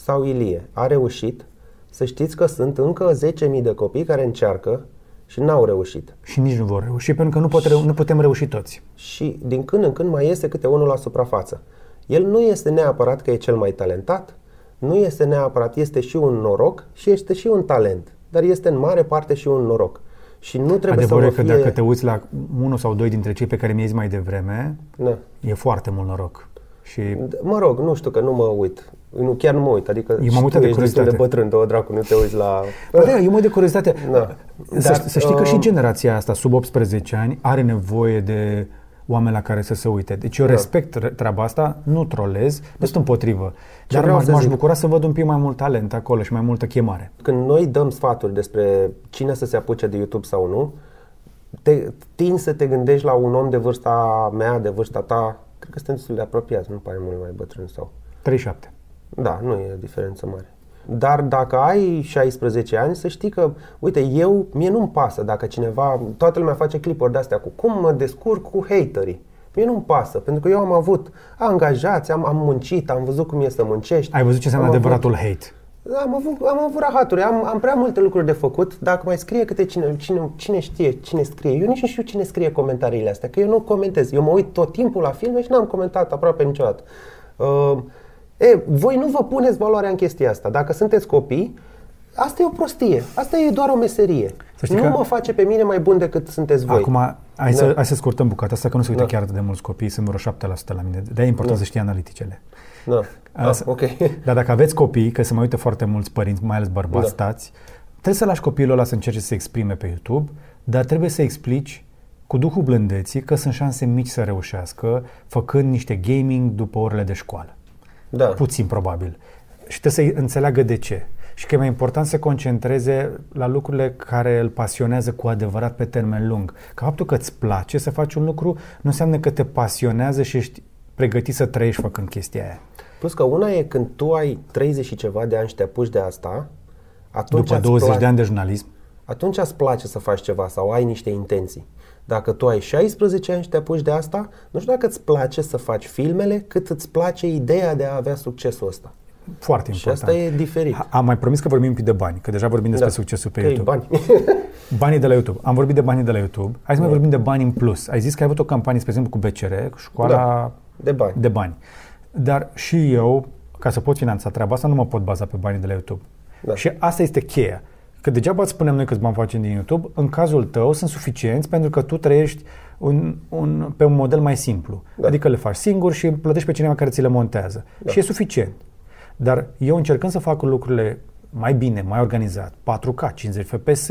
[SPEAKER 1] Sau Ilie. A reușit. Să știți că sunt încă 10.000 de copii care încearcă și n-au reușit.
[SPEAKER 2] Și nici nu vor reuși, pentru că nu, pot reu- nu putem reuși toți.
[SPEAKER 1] Și din când în când mai iese câte unul la suprafață. El nu este neapărat că e cel mai talentat, nu este neapărat, este și un noroc și este și un talent, dar este în mare parte și un noroc. Și nu trebuie
[SPEAKER 2] Adevărul e
[SPEAKER 1] să
[SPEAKER 2] că
[SPEAKER 1] vă fie...
[SPEAKER 2] dacă te uiți la unul sau doi dintre cei pe care mi-ai zis mai devreme,
[SPEAKER 1] Da.
[SPEAKER 2] e foarte mult noroc. Și
[SPEAKER 1] Mă rog, nu știu că nu mă uit. Nu, chiar nu mă uit. Adică
[SPEAKER 2] Eu m-am uitat de
[SPEAKER 1] ești destul de
[SPEAKER 2] curiozitate.
[SPEAKER 1] bătrân, două dracu, nu te uiți la...
[SPEAKER 2] Bă, da, eu mă de curiozitate.
[SPEAKER 1] Da.
[SPEAKER 2] Să,
[SPEAKER 1] Dar,
[SPEAKER 2] să știi că și
[SPEAKER 1] um,
[SPEAKER 2] generația asta, sub 18 ani, are nevoie de oameni la care să se uite. Deci eu
[SPEAKER 1] Da.
[SPEAKER 2] respect re- treaba asta, nu trolez, nu sunt împotrivă.
[SPEAKER 1] Ce
[SPEAKER 2] Dar
[SPEAKER 1] vreau
[SPEAKER 2] m-aș,
[SPEAKER 1] să
[SPEAKER 2] m-aș
[SPEAKER 1] zic?
[SPEAKER 2] bucura să văd un pic mai mult talent acolo și mai multă chemare.
[SPEAKER 1] Când noi dăm sfaturi despre cine să se apuce de YouTube sau nu, te, tin să te gândești la un om de vârsta mea, de vârsta ta, cred că suntem destul de apropiați, nu pare mult mai bătrân sau...
[SPEAKER 2] 37.
[SPEAKER 1] Da, nu e o diferență mare. Dar dacă ai 16 ani, să știi că, uite, eu, mie nu-mi pasă dacă cineva, toată lumea face clipuri de-astea cu cum mă descurc cu haterii. Mie nu-mi pasă, pentru că eu am avut angajați, am, am muncit, am văzut cum e să muncești.
[SPEAKER 2] Ai văzut ce înseamnă
[SPEAKER 1] Am
[SPEAKER 2] adevăratul hate.
[SPEAKER 1] Am avut, am avut rahaturi, am, am prea multe lucruri de făcut. Dacă mai scrie câte cine, cine, cine știe cine scrie, eu nici nu știu cine scrie comentariile astea, că eu nu comentez. Eu mă uit tot timpul la filme și n-am comentat aproape niciodată. Uh, e, voi nu vă puneți valoarea în chestia asta. Dacă sunteți copii, asta e o prostie. Asta e doar o meserie.
[SPEAKER 2] Să știi
[SPEAKER 1] Nu
[SPEAKER 2] că-
[SPEAKER 1] mă face pe mine mai bun decât sunteți voi.
[SPEAKER 2] Acum, hai, să,
[SPEAKER 1] Da.
[SPEAKER 2] hai să scurtăm bucata asta, că nu se uită
[SPEAKER 1] Da.
[SPEAKER 2] chiar atât de mulți copii, sunt vreo 7% la mine. De-aia e important
[SPEAKER 1] Da.
[SPEAKER 2] să știi analiticele.
[SPEAKER 1] Da. Ah,
[SPEAKER 2] Asta-
[SPEAKER 1] ok. <laughs>
[SPEAKER 2] Dar dacă aveți copii, că se mai uită foarte mulți părinți, mai ales bărbați,
[SPEAKER 1] Da.
[SPEAKER 2] stați, trebuie să lași copilul ăla să încerce să se exprime pe YouTube, dar trebuie să explici cu duhul blândeții că sunt șanse mici să reușească făcând niște gaming după orele de școală.
[SPEAKER 1] Da.
[SPEAKER 2] Puțin probabil. Și trebuie să înțeleagă de ce. Și că e mai important să se concentreze la lucrurile care îl pasionează cu adevărat pe termen lung. Că faptul că îți place să faci un lucru nu înseamnă că te pasionează și ești pregătit să trăiești făcând chestia aia.
[SPEAKER 1] Plus că una e când tu ai 30 și ceva de ani și te apuci de asta, atunci
[SPEAKER 2] După
[SPEAKER 1] îți
[SPEAKER 2] 20
[SPEAKER 1] place-
[SPEAKER 2] de ani de jurnalism,
[SPEAKER 1] atunci îți place să faci ceva sau ai niște intenții. Dacă tu ai 16 ani și te apuci de asta, nu știu dacă îți place să faci filmele, cât îți place ideea de a avea succesul ăsta.
[SPEAKER 2] Foarte
[SPEAKER 1] Și
[SPEAKER 2] important.
[SPEAKER 1] asta e diferit.
[SPEAKER 2] A- Am mai promis că vorbim un pic de bani, că deja vorbim despre succesul pe
[SPEAKER 1] Da. Că e
[SPEAKER 2] YouTube.
[SPEAKER 1] bani. <laughs>
[SPEAKER 2] Banii de la YouTube. Am vorbit de banii de la YouTube. Hai să mai vorbim de bani în plus. Ai zis că ai avut o campanie, spre exemplu, cu BCR, cu școala
[SPEAKER 1] Da, de bani.
[SPEAKER 2] de bani. Dar și eu, ca să pot finanța treaba asta, nu mă pot baza pe banii de la YouTube.
[SPEAKER 1] Da.
[SPEAKER 2] Și asta este cheia. Că degeaba îți spunem noi câți bani facem din YouTube, în cazul tău sunt suficienți pentru că tu trăiești un, un, pe un model mai simplu.
[SPEAKER 1] Da.
[SPEAKER 2] Adică le faci singur și plătești pe cineva care ți le montează.
[SPEAKER 1] Da.
[SPEAKER 2] Și e suficient. Dar eu încercând să fac lucrurile mai bine, mai organizat, 4K, 50 FPS,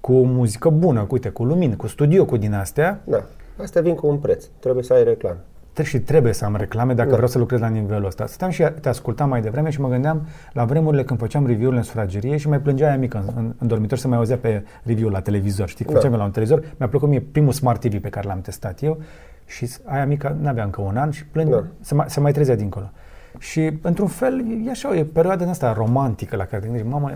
[SPEAKER 2] cu muzică bună, cu, uite, cu lumină, cu studio, cu din astea,
[SPEAKER 1] Da. Astea vin cu un preț. Trebuie să ai reclamă.
[SPEAKER 2] Tre- și trebuie să am reclame dacă
[SPEAKER 1] Da.
[SPEAKER 2] vreau să lucrez la nivelul ăsta. Stăteam și te ascultam mai devreme și mă gândeam la vremurile când făceam review-urile în sufragerie și mai plângea aia mică în, în, în dormitor să mai auzea pe review la televizor. Știi, că
[SPEAKER 1] Da.
[SPEAKER 2] făceam eu la un televizor, mi-a plăcut mie primul Smart TV pe care l-am testat eu și s- aia mică n-avea încă un an și plâng,
[SPEAKER 1] Da.
[SPEAKER 2] se, mai, se mai trezea dincolo. Și într-un fel e așa, e perioada din asta romantică la care te gândești, mamă,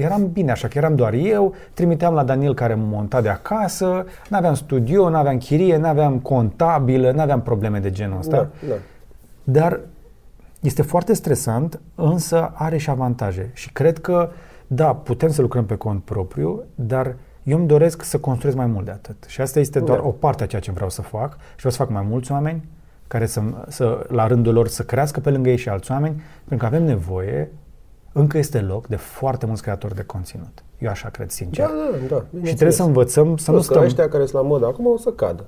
[SPEAKER 2] eram bine așa, că eram doar eu, trimiteam la Daniel care mă monta de acasă, n-aveam studio, n-aveam chirie, n-aveam contabilă, n-aveam probleme de genul ăsta.
[SPEAKER 1] Da, da.
[SPEAKER 2] Dar este foarte stresant, însă are și avantaje. Și cred că, da, putem să lucrăm pe cont propriu, dar eu îmi doresc să construiesc mai mult de atât. Și asta este doar
[SPEAKER 1] Da.
[SPEAKER 2] o parte a ceea ce vreau să fac. Și vreau să fac mai mulți oameni care să, să, la rândul lor să crească pe lângă ei și alți oameni, pentru că avem nevoie, încă este loc de foarte mulți creatori de conținut. Eu așa cred, sincer.
[SPEAKER 1] Da, da, da.
[SPEAKER 2] și trebuie să învățăm să nu
[SPEAKER 1] Plus că
[SPEAKER 2] stăm...
[SPEAKER 1] ăștia care sunt la modă acum o să cadă.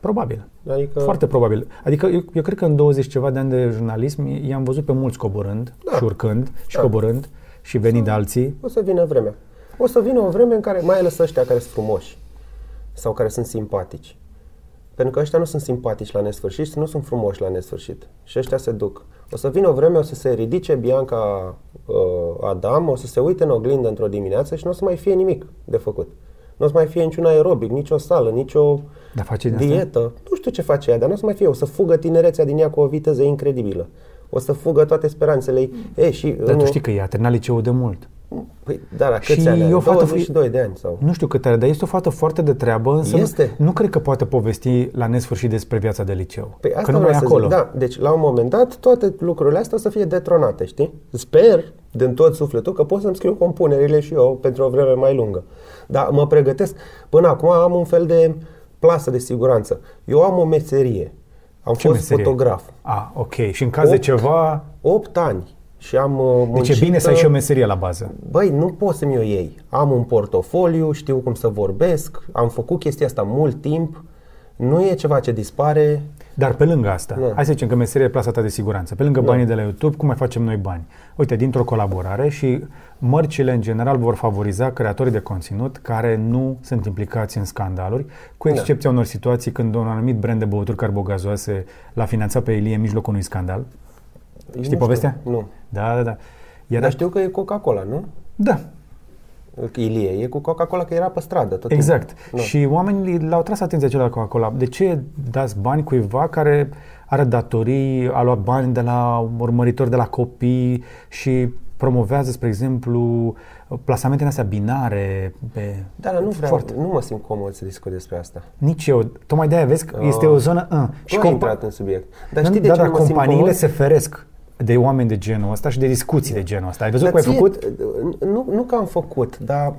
[SPEAKER 2] Probabil.
[SPEAKER 1] Adică,
[SPEAKER 2] Foarte probabil. Adică eu, eu cred că în 20 ceva de ani de jurnalism i-am văzut pe mulți coborând
[SPEAKER 1] Da.
[SPEAKER 2] și urcând și
[SPEAKER 1] Da.
[SPEAKER 2] coborând și venind de alții.
[SPEAKER 1] O să vină vremea. O să vină o vreme în care, mai ales ăștia care sunt frumoși sau care sunt simpatici. Pentru că ăștia nu sunt simpatici la nesfârșit și nu sunt frumoși la nesfârșit. Și ăștia se duc. O să vină o vreme, o să se ridice Bianca uh, Adam, o să se uite în oglindă într-o dimineață și nu o să mai fie nimic de făcut. Nu o să mai fie niciun aerobic, nicio sală, nicio
[SPEAKER 2] Dar face din asta?
[SPEAKER 1] dietă. Nu știu ce face ea, dar nu o să mai fie. O să fugă tinerețea din ea cu o viteză incredibilă. O să fugă toate speranțele ei. E, și
[SPEAKER 2] Dar tu
[SPEAKER 1] în-
[SPEAKER 2] știi că ea a terminat liceul de mult.
[SPEAKER 1] Păi, da, la
[SPEAKER 2] Și
[SPEAKER 1] câți ani?
[SPEAKER 2] e
[SPEAKER 1] are?
[SPEAKER 2] o fată-
[SPEAKER 1] 22 de ani sau...
[SPEAKER 2] Nu știu cât are, dar este o fată foarte de treabă, însă
[SPEAKER 1] Este.
[SPEAKER 2] Nu, nu cred că poate povesti la nesfârșit despre viața de liceu.
[SPEAKER 1] Păi
[SPEAKER 2] că
[SPEAKER 1] asta
[SPEAKER 2] nu mai
[SPEAKER 1] vreau
[SPEAKER 2] e
[SPEAKER 1] să
[SPEAKER 2] acolo.
[SPEAKER 1] zic. Da, deci la un moment dat toate lucrurile astea o să fie detronate, știi? Sper din tot sufletul că pot să-mi scriu compunerile și eu pentru o vreme mai lungă. Dar mă pregătesc. Până acum am un fel de plasă de siguranță. Eu am o meserie. Am
[SPEAKER 2] Ce
[SPEAKER 1] fost
[SPEAKER 2] meserie?
[SPEAKER 1] fotograf.
[SPEAKER 2] A, ok. Și în caz de
[SPEAKER 1] Opt.
[SPEAKER 2] ceva,
[SPEAKER 1] 8 ani. Și am uh,
[SPEAKER 2] deci
[SPEAKER 1] muncit,
[SPEAKER 2] e bine să ai și o
[SPEAKER 1] uh,
[SPEAKER 2] meserie la bază.
[SPEAKER 1] Băi, nu pot să-mi o iei. Am un portofoliu, știu cum să vorbesc, am făcut chestia asta mult timp. Nu e ceva ce dispare.
[SPEAKER 2] Dar pe lângă asta,
[SPEAKER 1] Da.
[SPEAKER 2] hai să zicem că meseria e plasa ta de siguranță. Pe lângă banii de la YouTube, cum mai facem noi bani? Uite, dintr-o colaborare și mărcile în general vor favoriza creatorii de conținut care nu sunt implicați în scandaluri, cu
[SPEAKER 1] Da.
[SPEAKER 2] excepția unor situații când un anumit brand de băuturi carbogazoase l-a finanțat pe Elie în mijlocul unui scandal.
[SPEAKER 1] Nu
[SPEAKER 2] Știi povestea?
[SPEAKER 1] Nu.
[SPEAKER 2] Da, da, da. Era,
[SPEAKER 1] Dar știu că e Coca-Cola, nu?
[SPEAKER 2] Da,
[SPEAKER 1] Ilie, e cu Coca-Cola că era pe stradă tot
[SPEAKER 2] Exact.
[SPEAKER 1] timpul. Da.
[SPEAKER 2] Și oamenii l-au tras atenția celor la Coca-Cola. De ce dați bani cuiva care are datorii, a luat bani de la urmăritori de la copii și promovează, spre exemplu, plasamentele astea binare pe...
[SPEAKER 1] Dar nu vreau,
[SPEAKER 2] Foarte.
[SPEAKER 1] nu mă simt comod să discut despre asta.
[SPEAKER 2] Nici eu. Tocmai de-aia vezi că este o zonă... Uh,
[SPEAKER 1] Și nu ai intrat în subiect. Dar știi
[SPEAKER 2] da,
[SPEAKER 1] de ce
[SPEAKER 2] dar
[SPEAKER 1] nu mă simt
[SPEAKER 2] companiile
[SPEAKER 1] comod?
[SPEAKER 2] se feresc de oameni de genul ăsta și de discuții de genul ăsta. Ai văzut
[SPEAKER 1] Dar
[SPEAKER 2] cum ai
[SPEAKER 1] ție-
[SPEAKER 2] făcut?
[SPEAKER 1] Nu, nu că am făcut, dar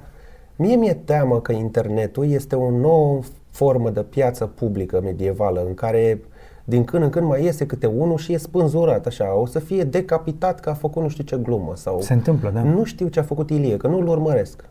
[SPEAKER 1] mie mi-e teamă că internetul este o nouă formă de piață publică medievală în care din când în când mai iese câte unul și e spânzurat așa, o să fie decapitat că a făcut nu știu ce glumă sau...
[SPEAKER 2] Se întâmplă, da.
[SPEAKER 1] Nu știu ce a făcut Ilie, că nu-l urmăresc.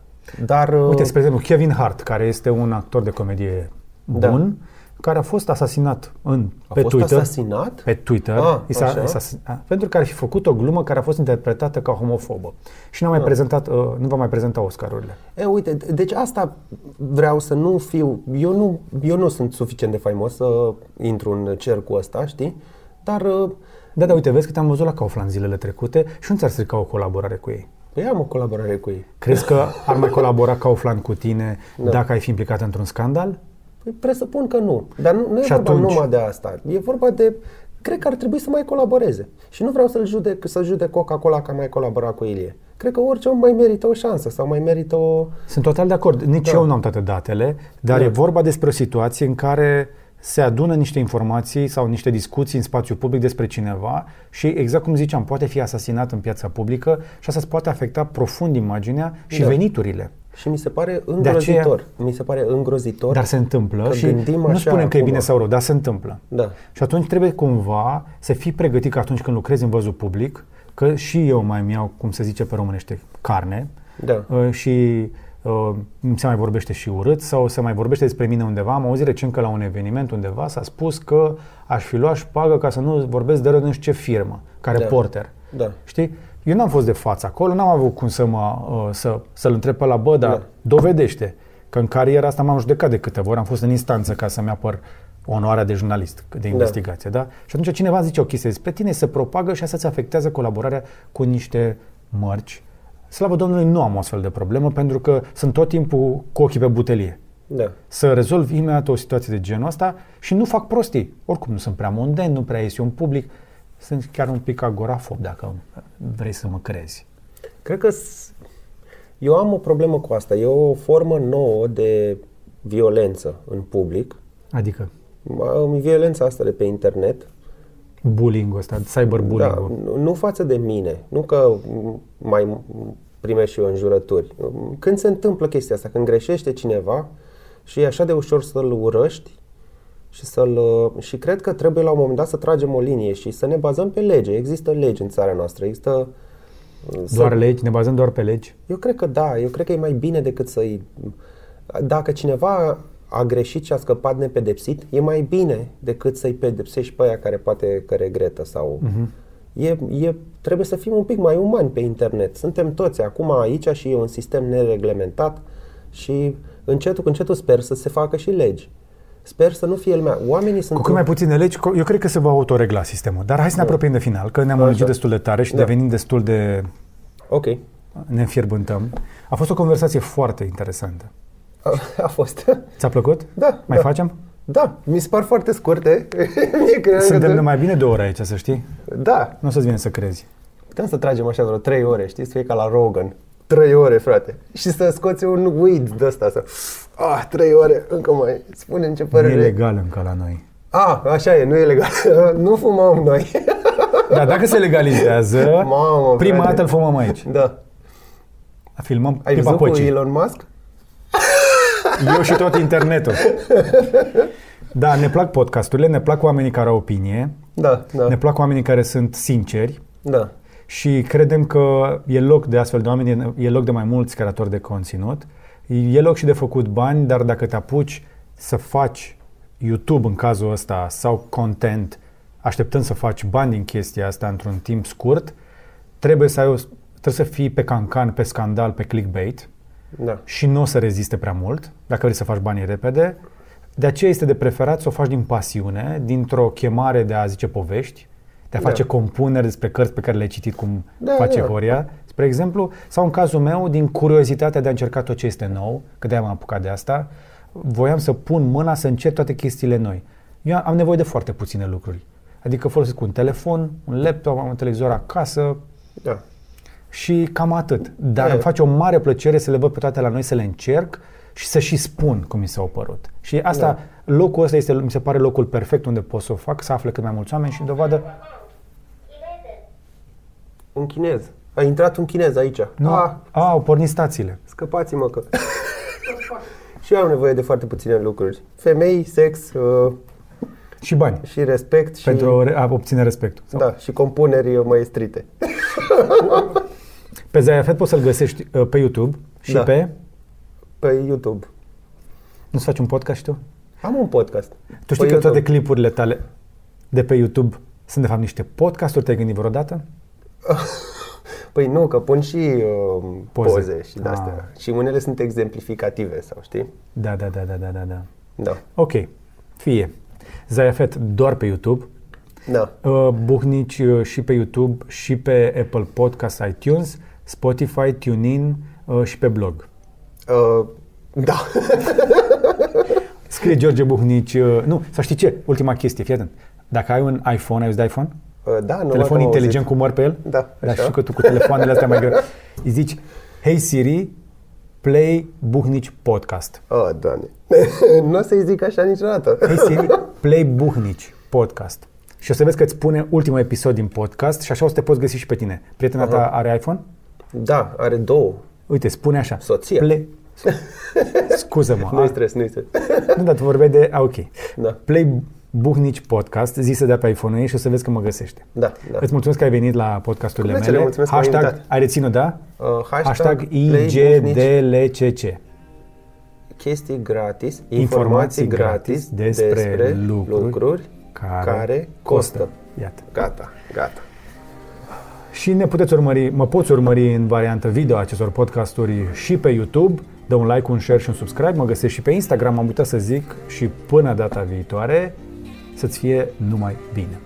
[SPEAKER 1] Dar...
[SPEAKER 2] Uite,
[SPEAKER 1] uh,
[SPEAKER 2] spre exemplu, Kevin Hart, care este un actor de comedie
[SPEAKER 1] Da.
[SPEAKER 2] Bun, care a fost asasinat în,
[SPEAKER 1] A
[SPEAKER 2] pe
[SPEAKER 1] fost
[SPEAKER 2] Twitter.
[SPEAKER 1] asasinat?
[SPEAKER 2] Pe Twitter.
[SPEAKER 1] Ah,
[SPEAKER 2] i s-a,
[SPEAKER 1] așa.
[SPEAKER 2] i s-a, a, pentru că ar fi făcut o glumă care a fost interpretată ca homofobă. Și n-a mai
[SPEAKER 1] Ah.
[SPEAKER 2] prezentat, uh, nu va mai prezenta Oscarurile.
[SPEAKER 1] E, uite, d- deci asta vreau să nu fiu, eu nu, eu nu sunt suficient de faimos să intru în cercul ăsta, știi? Dar uh,
[SPEAKER 2] Da, da, uite, vezi că te-am văzut la Kaufland zilele trecute și nu ți-ar strica o colaborare cu ei.
[SPEAKER 1] păi am o colaborare cu ei.
[SPEAKER 2] Crezi că ar mai <laughs> colabora Kaufland cu tine
[SPEAKER 1] Da.
[SPEAKER 2] dacă ai fi implicat într-un scandal?
[SPEAKER 1] Păi presupun că nu. Dar nu, nu e
[SPEAKER 2] Și
[SPEAKER 1] vorba
[SPEAKER 2] atunci?
[SPEAKER 1] numai de asta. E vorba de, cred că ar trebui să mai colaboreze. Și nu vreau să-l judec, să judec Coca-Cola că a mai colaborat cu Ilie. Cred că orice om mai merită o șansă sau mai merită o...
[SPEAKER 2] Sunt total de acord. Nici
[SPEAKER 1] Da.
[SPEAKER 2] eu nu am toate datele, dar
[SPEAKER 1] Da.
[SPEAKER 2] e vorba despre o situație în care se adună niște informații sau niște discuții în spațiu public despre cineva și, exact cum ziceam, poate fi asasinat în piața publică și asta îți poate afecta profund imaginea și
[SPEAKER 1] Da.
[SPEAKER 2] veniturile.
[SPEAKER 1] Și mi se pare
[SPEAKER 2] aceea-
[SPEAKER 1] îngrozitor. Mi se pare îngrozitor.
[SPEAKER 2] Dar se întâmplă
[SPEAKER 1] că
[SPEAKER 2] și
[SPEAKER 1] gândim
[SPEAKER 2] nu
[SPEAKER 1] așa
[SPEAKER 2] spunem că e
[SPEAKER 1] acum.
[SPEAKER 2] bine sau rău, dar se întâmplă.
[SPEAKER 1] Da.
[SPEAKER 2] Și atunci trebuie cumva să fii pregătit că atunci când lucrezi în văzul public, că și eu mai îmi iau, cum se zice pe românește, carne
[SPEAKER 1] Da.
[SPEAKER 2] uh, și uh, se mai vorbește și urât sau se mai vorbește despre mine undeva. Am auzit recent că la un eveniment undeva s-a spus că aș fi luat șpagă ca să nu vorbesc de rău de nu știu ce firmă, care
[SPEAKER 1] Da.
[SPEAKER 2] porter.
[SPEAKER 1] Da.
[SPEAKER 2] Știi? Eu n-am fost de față acolo, n-am avut cum să mă, uh, să, să-l întreb pe la bă, dar
[SPEAKER 1] Da.
[SPEAKER 2] dovedește că în cariera asta m-am judecat de câteva ori, am fost în instanță ca să-mi apăr onoarea de jurnalist, de investigație, da? Și atunci cineva zice o chestie despre tine, se propagă și asta îți afectează colaborarea cu niște mărci. Slavă Domnului, nu am o astfel de problemă pentru că sunt tot timpul cu ochii pe butelie.
[SPEAKER 1] Da.
[SPEAKER 2] Să rezolv imediat o situație de genul ăsta și nu fac prostii. Oricum nu sunt prea monden, nu prea ies eu în public, sunt chiar un pic agorafob dacă vrei să mă crezi.
[SPEAKER 1] Cred că s- eu am o problemă cu asta. E o formă nouă de violență în public.
[SPEAKER 2] Adică
[SPEAKER 1] Am Violența asta de pe internet.
[SPEAKER 2] bullying-ul ăsta, cyberbullying
[SPEAKER 1] Da, nu- nu față de mine. Nu că m- mai m- primești și eu înjurături. Când se întâmplă chestia asta, când greșește cineva și e așa de ușor să-l urăști și să-l... Și cred că trebuie la un moment dat să tragem o linie și să ne bazăm pe lege. Există legi în țara noastră. Există... să-
[SPEAKER 2] Doar legi, ne bazăm doar pe legi.
[SPEAKER 1] Eu cred că da, eu cred că e mai bine decât să-i... Dacă cineva a greșit și a scăpat nepedepsit, e mai bine decât să-i pedepsești pe aia care poate că regretă sau... Uh-huh. E, e, trebuie să fim un pic mai umani pe internet. Suntem toți acum aici și e un sistem nereglementat și încetul cu încetul sper să se facă și legi. Sper să nu fie lumea. Oamenii sunt...
[SPEAKER 2] Cu cât mai puține legi, co- eu cred că se va autoregla sistemul. Dar hai să ne apropiem de final, că ne-am lungit destul de tare și
[SPEAKER 1] Da.
[SPEAKER 2] devenim destul de
[SPEAKER 1] Ok.
[SPEAKER 2] ne înfierbântăm. A fost o conversație foarte interesantă.
[SPEAKER 1] A, a fost.
[SPEAKER 2] Ți-a plăcut?
[SPEAKER 1] Da,
[SPEAKER 2] Mai
[SPEAKER 1] da.
[SPEAKER 2] facem?
[SPEAKER 1] Da, mi se par foarte scurte. <laughs> Mie credeam că
[SPEAKER 2] Suntem
[SPEAKER 1] de-
[SPEAKER 2] de mai bine de o oră aici, să știi.
[SPEAKER 1] Da,
[SPEAKER 2] Nu o să-ți vine să crezi.
[SPEAKER 1] Putem să tragem așa vreo 3 ore, știi, să fie ca la Rogan. Trei ore, frate. Și să scoți un weed de ăsta, să... Ah, trei ore, încă mai spune ce
[SPEAKER 2] Nu e
[SPEAKER 1] părere.
[SPEAKER 2] legal încă la noi.
[SPEAKER 1] Ah, așa e, nu e legal. <laughs> nu fumăm noi. <laughs>
[SPEAKER 2] Dar dacă se legalizează, <laughs>
[SPEAKER 1] Mamă,
[SPEAKER 2] prima
[SPEAKER 1] frate.
[SPEAKER 2] dată îl fumăm aici.
[SPEAKER 1] da.
[SPEAKER 2] Filmăm
[SPEAKER 1] Ai
[SPEAKER 2] clipa
[SPEAKER 1] văzut cu
[SPEAKER 2] păcii.
[SPEAKER 1] Elon Musk?
[SPEAKER 2] Eu și tot internetul. Da, ne plac podcasturile, ne plac oamenii care au opinie,
[SPEAKER 1] Da, da,
[SPEAKER 2] ne plac oamenii care sunt sinceri
[SPEAKER 1] da.
[SPEAKER 2] Și credem că e loc de astfel de oameni, e loc de mai mulți creatori de conținut, e loc și de făcut bani, dar dacă te apuci să faci YouTube în cazul ăsta sau content, așteptând să faci bani din chestia asta într-un timp scurt, trebuie să ai o, trebuie să fii pe cancan, pe scandal, pe clickbait,
[SPEAKER 1] Da.
[SPEAKER 2] și nu o să reziste prea mult, dacă vrei să faci banii repede. De aceea este de preferat să o faci din pasiune, dintr-o chemare de a zice povești, de a
[SPEAKER 1] Da.
[SPEAKER 2] face compuneri despre cărți pe care le-ai citit, cum
[SPEAKER 1] Da,
[SPEAKER 2] face
[SPEAKER 1] da.
[SPEAKER 2] Horia, spre exemplu, sau în cazul meu, din curiozitatea de a încerca tot ce este nou, că de-aia m-am apucat de asta, voiam să pun mâna să încerc toate chestiile noi. Eu am nevoie de foarte puține lucruri. Adică folosesc un telefon, un laptop, am un televizor acasă,
[SPEAKER 1] Da.
[SPEAKER 2] și cam atât. Dar
[SPEAKER 1] E.
[SPEAKER 2] îmi face o mare plăcere să le văd pe toate la noi, să le încerc și să și spun cum mi s-au părut. Și asta, locul ăsta este, mi se pare locul perfect unde pot să o fac, să afle cât mai mulți oameni și dovadă,
[SPEAKER 1] Un chinez. A intrat un chinez aici.
[SPEAKER 2] nu,
[SPEAKER 1] Ah,
[SPEAKER 2] a, au pornit stațiile.
[SPEAKER 1] scăpați-mă că... <laughs> și eu am nevoie de foarte puține lucruri. Femei, sex uh,
[SPEAKER 2] Și bani,
[SPEAKER 1] și respect și...
[SPEAKER 2] pentru a obține respectul. Sau-
[SPEAKER 1] Da, și compuneri uh, maestrite. <laughs>
[SPEAKER 2] Pe Zayafet poți să-l găsești uh, pe YouTube și
[SPEAKER 1] Da.
[SPEAKER 2] pe...
[SPEAKER 1] Pe YouTube.
[SPEAKER 2] Nu-ți faci un podcast și tu?
[SPEAKER 1] Am un podcast.
[SPEAKER 2] Tu știi
[SPEAKER 1] Pe
[SPEAKER 2] că toate
[SPEAKER 1] YouTube.
[SPEAKER 2] clipurile tale de pe YouTube sunt de fapt niște podcasturi, te-ai gândit vreodată? <laughs>
[SPEAKER 1] Păi nu, că pun și uh,
[SPEAKER 2] Poze.
[SPEAKER 1] poze. poze și de-astea.
[SPEAKER 2] Ah.
[SPEAKER 1] Și unele sunt exemplificative, sau știi?
[SPEAKER 2] Da, da, da, da, da, da, da.
[SPEAKER 1] Da.
[SPEAKER 2] Ok, fie. Zayafet doar pe YouTube,
[SPEAKER 1] Da.
[SPEAKER 2] Uh, Buhnici uh, și pe YouTube, și pe Apple Podcast, iTunes, Spotify, TuneIn uh, și pe blog.
[SPEAKER 1] Uh, da. <laughs>
[SPEAKER 2] Scrie George Buhnici, uh, nu, să știi ce, ultima chestie, fii atent. Dacă ai un iPhone, ai auzit de iPhone?
[SPEAKER 1] Uh, da, nu
[SPEAKER 2] Telefon
[SPEAKER 1] am
[SPEAKER 2] inteligent
[SPEAKER 1] auzit.
[SPEAKER 2] cu măr pe el?
[SPEAKER 1] Da,
[SPEAKER 2] Dar
[SPEAKER 1] așa.
[SPEAKER 2] știu că tu cu telefoanele astea mai greu. <laughs> Îi zici, Hey Siri, play Buhnici podcast.
[SPEAKER 1] Oh, doamne. <laughs> nu o să-i zic așa niciodată.
[SPEAKER 2] Hey <laughs> Siri, play Buhnici podcast. Și o să vezi că îți spune ultimul episod din podcast și așa o să te poți găsi și pe tine. Prietena ta are iPhone?
[SPEAKER 1] Da, are două.
[SPEAKER 2] Uite, spune așa.
[SPEAKER 1] Soția.
[SPEAKER 2] Play... Scuză-mă.
[SPEAKER 1] Nu-i
[SPEAKER 2] a-
[SPEAKER 1] stres, nu-i stres.
[SPEAKER 2] Nu, dar tu vorbeai de... A, ok.
[SPEAKER 1] Da.
[SPEAKER 2] Play Buhnici podcast, zi să dea pe iPhone-ul ei și o să vezi că mă găsește.
[SPEAKER 1] Da, da.
[SPEAKER 2] Îți mulțumesc că ai venit la podcasturile
[SPEAKER 1] Cu plăcere,
[SPEAKER 2] mele.
[SPEAKER 1] mulțumesc că m-ai
[SPEAKER 2] hashtag,
[SPEAKER 1] invitat.
[SPEAKER 2] ai reținut, da?
[SPEAKER 1] Uh, hashtag,
[SPEAKER 2] Hashtag
[SPEAKER 1] Play Buhnici,
[SPEAKER 2] IGDLCC.
[SPEAKER 1] chestii gratis,
[SPEAKER 2] Informații
[SPEAKER 1] informații
[SPEAKER 2] gratis
[SPEAKER 1] gratis
[SPEAKER 2] despre
[SPEAKER 1] despre,
[SPEAKER 2] lucruri
[SPEAKER 1] lucruri,
[SPEAKER 2] care
[SPEAKER 1] care, costă.
[SPEAKER 2] Iată.
[SPEAKER 1] Gata, gata.
[SPEAKER 2] Și ne puteți urmări, mă poți urmări în variantă video acestor podcasturi și pe YouTube. Dă un like, un share și un subscribe. Mă găsești și pe Instagram, am uitat să zic. Și până data viitoare, să-ți fie numai bine.